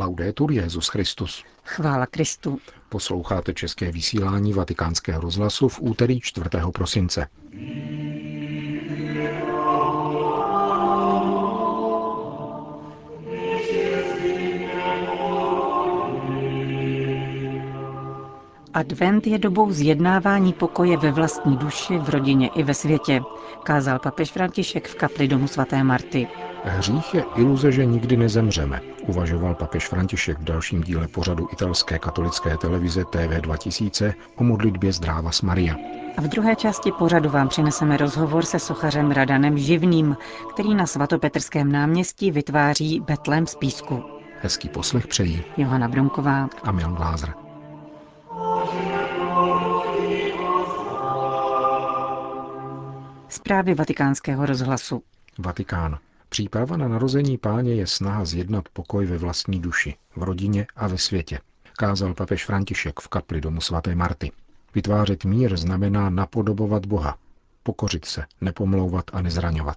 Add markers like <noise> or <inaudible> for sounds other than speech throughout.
Laudetur Jezus Christus. Chvála Kristu. Posloucháte české vysílání Vatikánského rozhlasu v úterý 4. prosince. Advent je dobou zjednávání pokoje ve vlastní duši, v rodině i ve světě, kázal papež František v kapli domu svaté Marty. Hřích je iluze, že nikdy nezemřeme, uvažoval papež František v dalším díle pořadu italské katolické televize TV 2000 o modlitbě Zdráva s Maria. A v druhé části pořadu vám přineseme rozhovor se sochařem Radanem Živným, který na svatopetrském náměstí vytváří Betlém z písku. Hezký poslech přejí Johana Brunková a Milan Glázer. Zprávy vatikánského rozhlasu. Vatikán. Příprava na narození páně je snaha zjednat pokoj ve vlastní duši, v rodině a ve světě, kázal papež František v kapli domu svaté Marty. Vytvářet mír znamená napodobovat Boha, pokořit se, nepomlouvat a nezraňovat.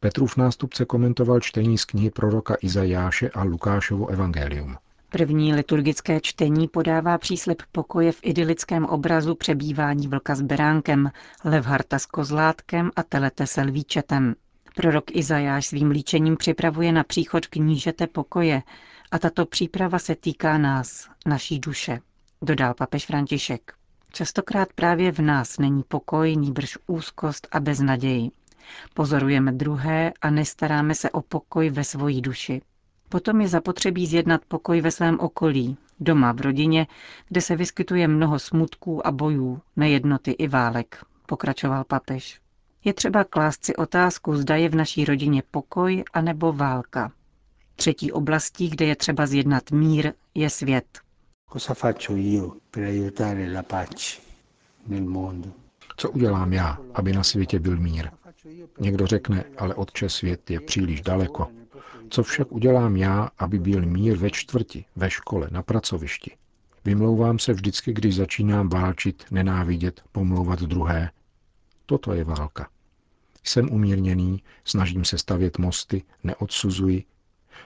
Petrův nástupce komentoval čtení z knihy proroka Izajáše a Lukášovo evangelium. První liturgické čtení podává příslip pokoje v idylickém obrazu přebývání vlka s beránkem, levharta s kozlátkem a telete s lvíčetem. Prorok Izajáš svým líčením připravuje na příchod knížete pokoje a tato příprava se týká nás, naší duše, dodal papež František. Častokrát právě v nás není pokoj, nýbrž úzkost a beznaději. Pozorujeme druhé a nestaráme se o pokoj ve svojí duši. Potom je zapotřebí zjednat pokoj ve svém okolí, doma v rodině, kde se vyskytuje mnoho smutků a bojů, nejednoty i válek, pokračoval papež. Je třeba klást si otázku, zda je v naší rodině pokoj anebo válka. Třetí oblastí, kde je třeba zjednat mír, je svět. Co udělám já, aby na světě byl mír? Někdo řekne, ale otče svět je příliš daleko. Co však udělám já, aby byl mír ve čtvrti, ve škole, na pracovišti? Vymlouvám se vždycky, když začínám válčit, nenávidět, pomlouvat druhé. Toto je válka. Jsem umírněný, snažím se stavět mosty, neodsuzuji.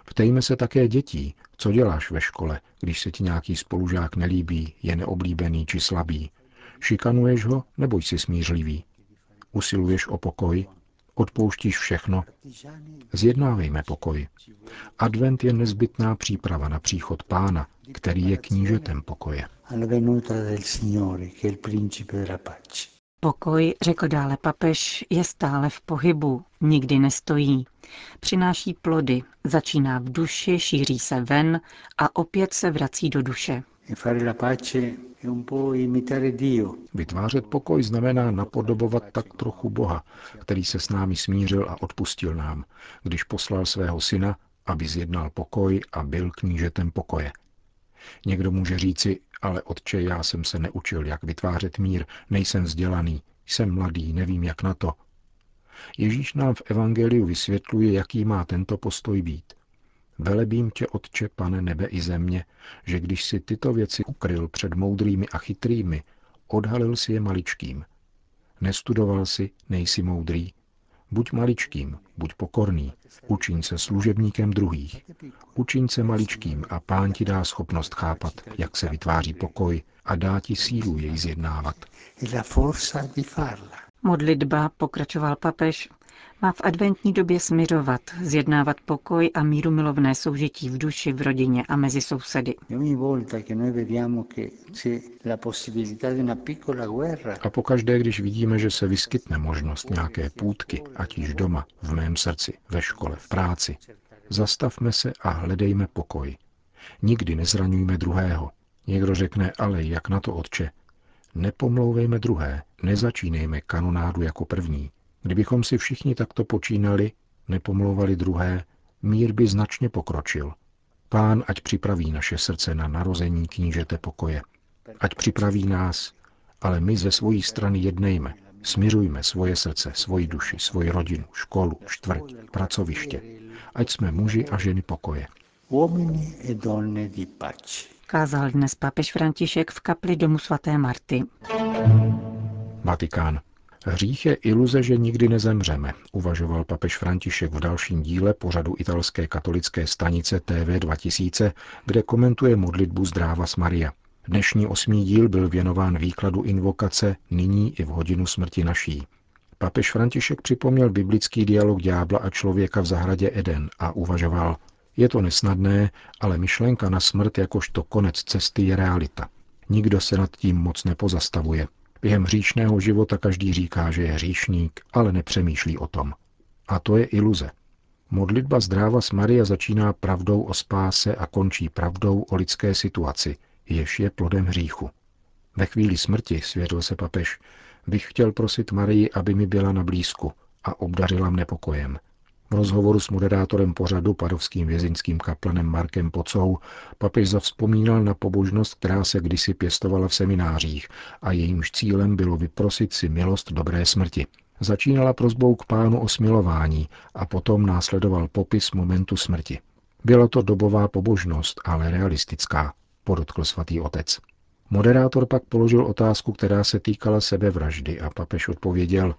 Ptejme se také dětí, co děláš ve škole, když se ti nějaký spolužák nelíbí, je neoblíbený či slabý. Šikanuješ ho, nebo jsi smířlivý? Usiluješ o pokoj? Odpouštíš všechno? Zjednávejme pokoj. Advent je nezbytná příprava na příchod pána, který je knížetem pokoje. Pokoj, řekl dále papež, je stále v pohybu, nikdy nestojí. Přináší plody, začíná v duši, šíří se ven a opět se vrací do duše. Vytvářet pokoj znamená napodobovat tak trochu Boha, který se s námi smířil a odpustil nám, když poslal svého syna, aby zjednal pokoj a byl knížetem pokoje. Někdo může říci, ale otče, já jsem se neučil, jak vytvářet mír, nejsem vzdělaný, jsem mladý, nevím, jak na to. Ježíš nám v Evangeliu vysvětluje, jaký má tento postoj být. Velebím tě, Otče, pane nebe i země, že když si tyto věci ukryl před moudrými a chytrými, odhalil si je maličkým. Nestudoval si, nejsi moudrý. Buď maličkým, buď pokorný, učiň se služebníkem druhých. Učiň se maličkým a pán ti dá schopnost chápat, jak se vytváří pokoj a dá ti sílu jej zjednávat. Modlitba, pokračoval papež, má v adventní době smiřovat, zjednávat pokoj a míru milovné soužití v duši, v rodině a mezi sousedy. A pokaždé, když vidíme, že se vyskytne možnost nějaké půdky, ať již doma, v mém srdci, ve škole, v práci, zastavme se a hledejme pokoj. Nikdy nezraňujme druhého. Někdo řekne, ale jak na to, otče? Nepomlouvejme druhé, nezačínejme kanonádu jako první. Kdybychom si všichni takto počínali, nepomlouvali druhé, mír by značně pokročil. Pán ať připraví naše srdce na narození knížete pokoje. Ať připraví nás, ale my ze svojí strany jednejme. Směřujme svoje srdce, svoji duši, svoji rodinu, školu, čtvrť, pracoviště. Ať jsme muži a ženy pokoje. Kázal dnes papež František v kapli domu svaté Marty. Vatikán. Hřích je iluze, že nikdy nezemřeme, uvažoval papež František v dalším díle pořadu italské katolické stanice TV 2000, kde komentuje modlitbu Zdráva s Maria. Dnešní osmý díl byl věnován výkladu invokace Nyní i v hodinu smrti naší. Papež František připomněl biblický dialog ďábla a člověka v zahradě Eden a uvažoval, je to nesnadné, ale myšlenka na smrt jakožto konec cesty je realita. Nikdo se nad tím moc nepozastavuje. Během hříšného života každý říká, že je hříšník, ale nepřemýšlí o tom. A to je iluze. Modlitba zdráva s Maria začíná pravdou o spáse a končí pravdou o lidské situaci, jež je plodem hříchu. Ve chvíli smrti, svěřil se papež, bych chtěl prosit Marii, aby mi byla na blízku a obdařila mne pokojem. Rozhovoru s moderátorem pořadu padovským vězeňským kaplanem Markem Pocou papež zavzpomínal na pobožnost, která se kdysi pěstovala v seminářích a jejímž cílem bylo vyprosit si milost dobré smrti. Začínala prozbou k pánu o smilování a potom následoval popis momentu smrti. Byla to dobová pobožnost, ale realistická, podotkl svatý otec. Moderátor pak položil otázku, která se týkala sebevraždy a papež odpověděl,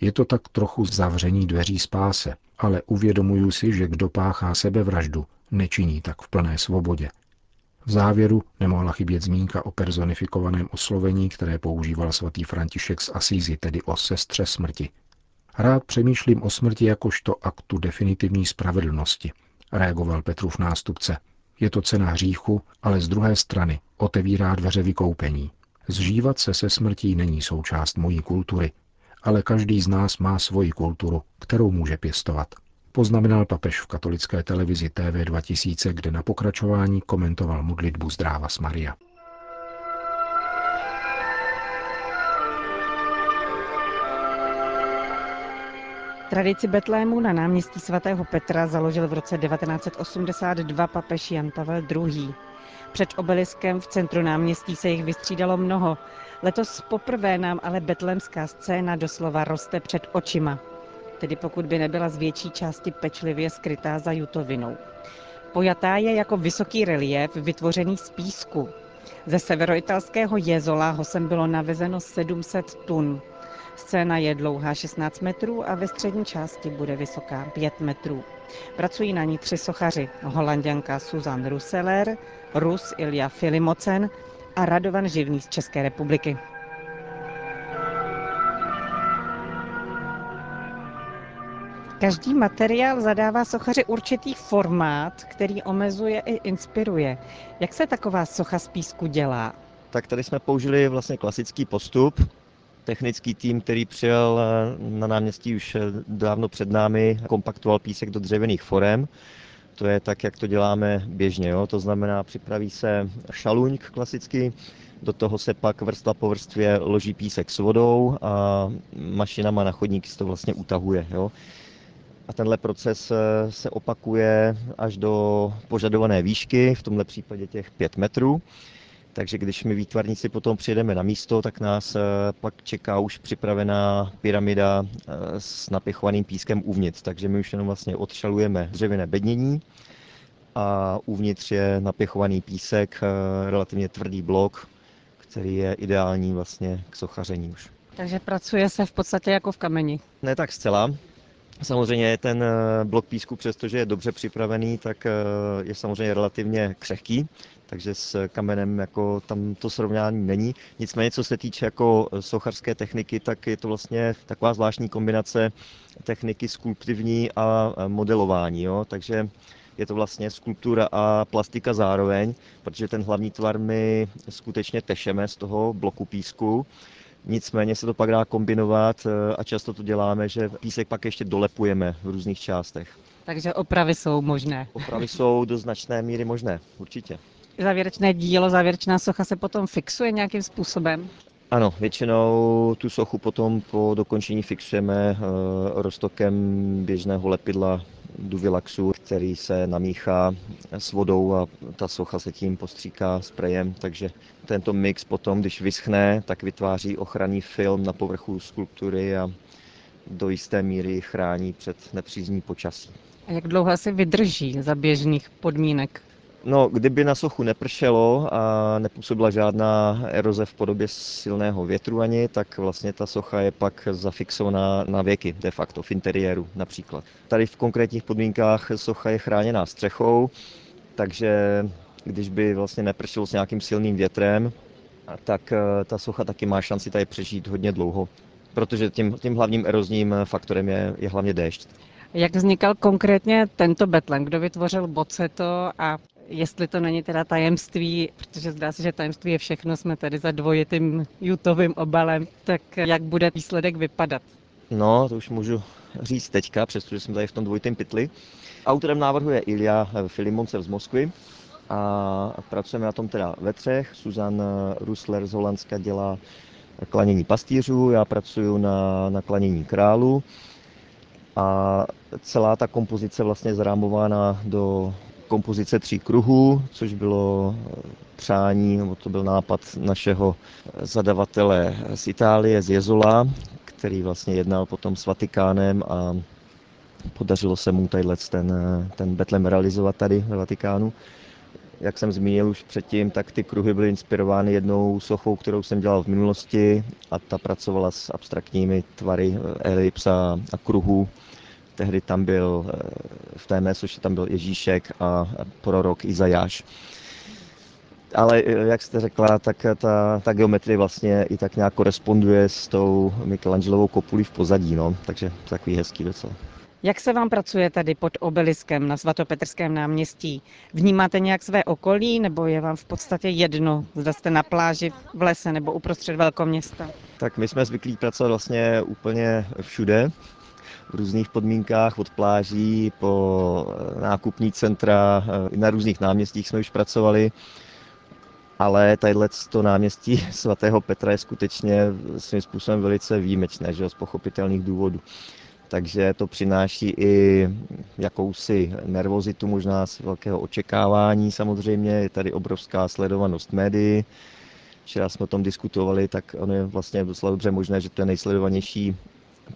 je to tak trochu zavření dveří spáse, ale uvědomuju si, že kdo páchá sebevraždu, nečiní tak v plné svobodě. V závěru nemohla chybět zmínka o personifikovaném oslovení, které používal svatý František z Asízy, tedy o sestře smrti. Rád přemýšlím o smrti jakožto aktu definitivní spravedlnosti, reagoval Petrův nástupce. Je to cena hříchu, ale z druhé strany otevírá dveře vykoupení. Zžívat se se smrtí není součást mojí kultury, ale každý z nás má svoji kulturu, kterou může pěstovat. Poznamenal papež v katolické televizi TV 2000, kde na pokračování komentoval modlitbu Zdráva s Maria. Tradici Betlému na náměstí svatého Petra založil v roce 1982 papež Jan Pavel II. Před obeliskem v centru náměstí se jich vystřídalo mnoho. Letos poprvé nám ale betlemská scéna doslova roste před očima. Tedy pokud by nebyla z větší části pečlivě skrytá za jutovinou. Pojatá je jako vysoký relief vytvořený z písku. Ze severoitalského Jezola ho sem bylo navezeno 700 tun. Scéna je dlouhá 16 metrů a ve střední části bude vysoká 5 metrů. Pracují na ní tři sochaři. Holanděnka Susan Ruseler, Rus Ilja Filimocen a Radovan Živný z České republiky. Každý materiál zadává sochaři určitý formát, který omezuje i inspiruje. Jak se taková socha z písku dělá? Tak tady jsme použili vlastně klasický postup, technický tým, který přijel eh, na náměstí už eh, dávno před námi, kompaktoval písek do dřevěných forem. To je tak, jak to děláme běžně. Jo? To znamená, připraví se šaluňk klasicky, do toho se pak vrstva po vrstvě loží písek s vodou a mašinama na chodníky se to vlastně utahuje. Jo? A tenhle proces eh, se opakuje až do požadované výšky, v tomhle případě těch 5 metrů. Takže když my výtvarníci potom přijedeme na místo, tak nás eh, pak čeká už připravená pyramida eh, s napěchovaným pískem uvnitř. Takže my už jenom vlastně odšalujeme dřevěné bednění a uvnitř je napěchovaný písek, eh, relativně tvrdý blok, který je ideální vlastně k sochaření už. Takže pracuje se v podstatě jako v kameni. Ne tak zcela. Samozřejmě ten blok písku, přestože je dobře připravený, tak je samozřejmě relativně křehký, takže s kamenem jako tam to srovnání není. Nicméně, co se týče jako sochařské techniky, tak je to vlastně taková zvláštní kombinace techniky skulptivní a modelování. Jo? Takže je to vlastně skulptura a plastika zároveň, protože ten hlavní tvar my skutečně tešeme z toho bloku písku. Nicméně se to pak dá kombinovat a často to děláme, že písek pak ještě dolepujeme v různých částech. Takže opravy jsou možné. Opravy jsou do značné míry možné, určitě závěrečné dílo, závěrečná socha se potom fixuje nějakým způsobem? Ano, většinou tu sochu potom po dokončení fixujeme uh, roztokem běžného lepidla Duvilaxu, který se namíchá s vodou a ta socha se tím postříká sprejem, takže tento mix potom, když vyschne, tak vytváří ochranný film na povrchu skulptury a do jisté míry chrání před nepřízní počasí. A jak dlouho se vydrží za běžných podmínek? No, kdyby na sochu nepršelo a nepůsobila žádná eroze v podobě silného větru ani, tak vlastně ta socha je pak zafixovaná na věky, de facto, v interiéru například. Tady v konkrétních podmínkách socha je chráněná střechou, takže když by vlastně nepršelo s nějakým silným větrem, tak eh, ta socha taky má šanci tady přežít hodně dlouho, protože tím, tím hlavním erozním faktorem je, je hlavně déšť. Jak vznikal konkrétně tento betlem? Kdo vytvořil boceto a jestli to není teda tajemství, protože zdá se, že tajemství je všechno, jsme tady za dvojitým jutovým obalem, tak jak bude výsledek vypadat? No, to už můžu říct teďka, přestože jsem tady v tom dvojitém pytli. Autorem návrhu je Ilja Filimoncev z Moskvy a pracujeme na tom teda ve třech. Susan Rusler z Holandska dělá klanění pastýřů, já pracuji na, na klanění králu a celá ta kompozice vlastně zrámována do kompozice tří kruhů, což bylo přání, nebo to byl nápad našeho zadavatele z Itálie, z Jezola, který vlastně jednal potom s Vatikánem a podařilo se mu tadyhle ten, ten Betlem realizovat tady ve Vatikánu. Jak jsem zmínil už předtím, tak ty kruhy byly inspirovány jednou sochou, kterou jsem dělal v minulosti a ta pracovala s abstraktními tvary elips a, a kruhů. Tehdy tam byl v té mé soše tam byl Ježíšek a prorok Izajáš. Ale jak jste řekla, tak ta, ta geometrie vlastně i tak nějak koresponduje s tou Michelangelovou kopulí v pozadí, no, takže takový hezký docela. Jak se vám pracuje tady pod obeliskem na svatopetrském náměstí? Vnímáte nějak své okolí, nebo je vám v podstatě jedno, zda jste na pláži, v lese nebo uprostřed velkoměsta? Tak my jsme zvyklí pracovat vlastně úplně všude, různých podmínkách, od pláží po nákupní centra, na různých náměstích jsme už pracovali ale tadyhle to náměstí <laughs> svatého Petra je skutečně svým způsobem velice výjimečné, že jo, z pochopitelných důvodů. Takže to přináší i jakousi nervozitu, možná z velkého očekávání samozřejmě. Je tady obrovská sledovanost médií. Včera jsme o tom diskutovali, tak ono je vlastně docela dobře možné, že to je nejsledovanější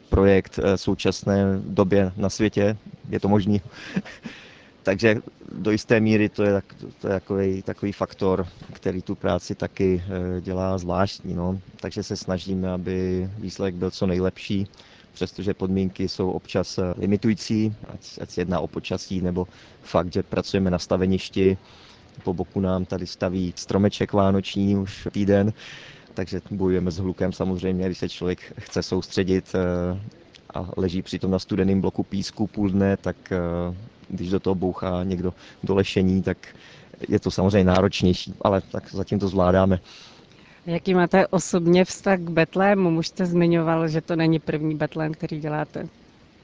projekt eh, současné době na světě. Je to možný. <laughs> Takže do jisté míry to je, to je takový, takový faktor, který tu práci taky eh, dělá zvláštní. No. Takže se snažíme, aby výsledek byl co nejlepší, přestože podmínky jsou občas eh, limitující, ať, ať se jedná o počasí nebo fakt, že pracujeme na staveništi. Po boku nám tady staví stromeček vánoční už týden, takže bojujeme s hlukem samozřejmě, když se člověk chce soustředit eh, a leží přitom na studeném bloku písku půl dne, tak když do toho bouchá někdo do lešení, tak je to samozřejmě náročnější, ale tak zatím to zvládáme. Jaký máte osobně vztah k Betlému? Už jste zmiňoval, že to není první Betlém, který děláte.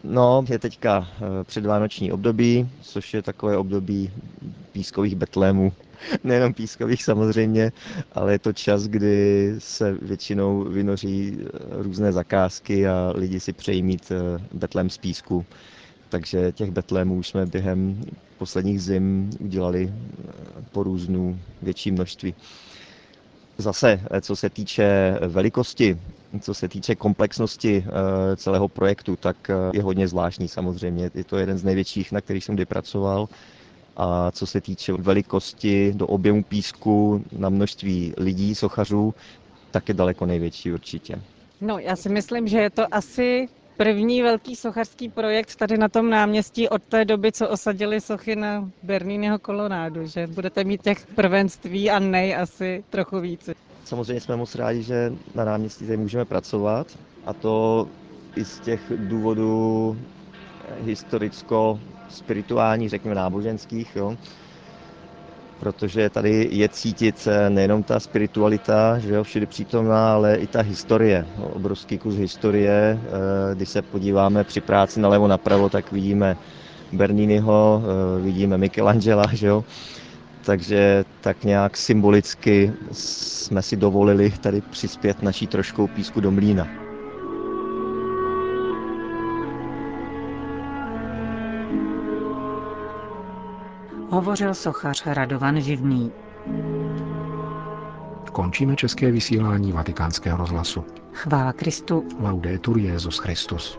No, je teďka eh, předvánoční období, což je takové období pískových betlémů. <laughs> Nejenom pískových samozřejmě, ale je to čas, kdy se většinou vynoří eh, různé zakázky a lidi si přejí mít eh, betlém z písku. Takže těch betlémů už jsme během posledních zim udělali eh, po různu větší množství. Zase, co se týče velikosti, co se týče komplexnosti celého projektu, tak je hodně zvláštní samozřejmě. Je to jeden z největších, na kterých jsem kdy pracoval. A co se týče velikosti do objemu písku na množství lidí, sochařů, tak je daleko největší určitě. No, já si myslím, že je to asi první velký sochařský projekt tady na tom náměstí od té doby, co osadili sochy na Bernínního kolonádu, že budete mít těch prvenství a nej asi trochu více. Samozřejmě jsme moc rádi, že na náměstí tady můžeme pracovat a to i z těch důvodů historicko-spirituální, řekněme náboženských. Jo protože tady je cítit eh, nejenom ta spiritualita, že jo, všude přítomná, ale i ta historie, obrovský kus historie. Eh, když se podíváme při práci nalevo napravo, tak vidíme Berniniho, eh, vidíme Michelangela, že jo. Takže tak nějak symbolicky jsme si dovolili tady přispět naší troškou písku do mlína. Hovořil sochař Radovan Živný. Končíme české vysílání vatikánského rozhlasu. Chvála Kristu. Laudetur Jezus Christus.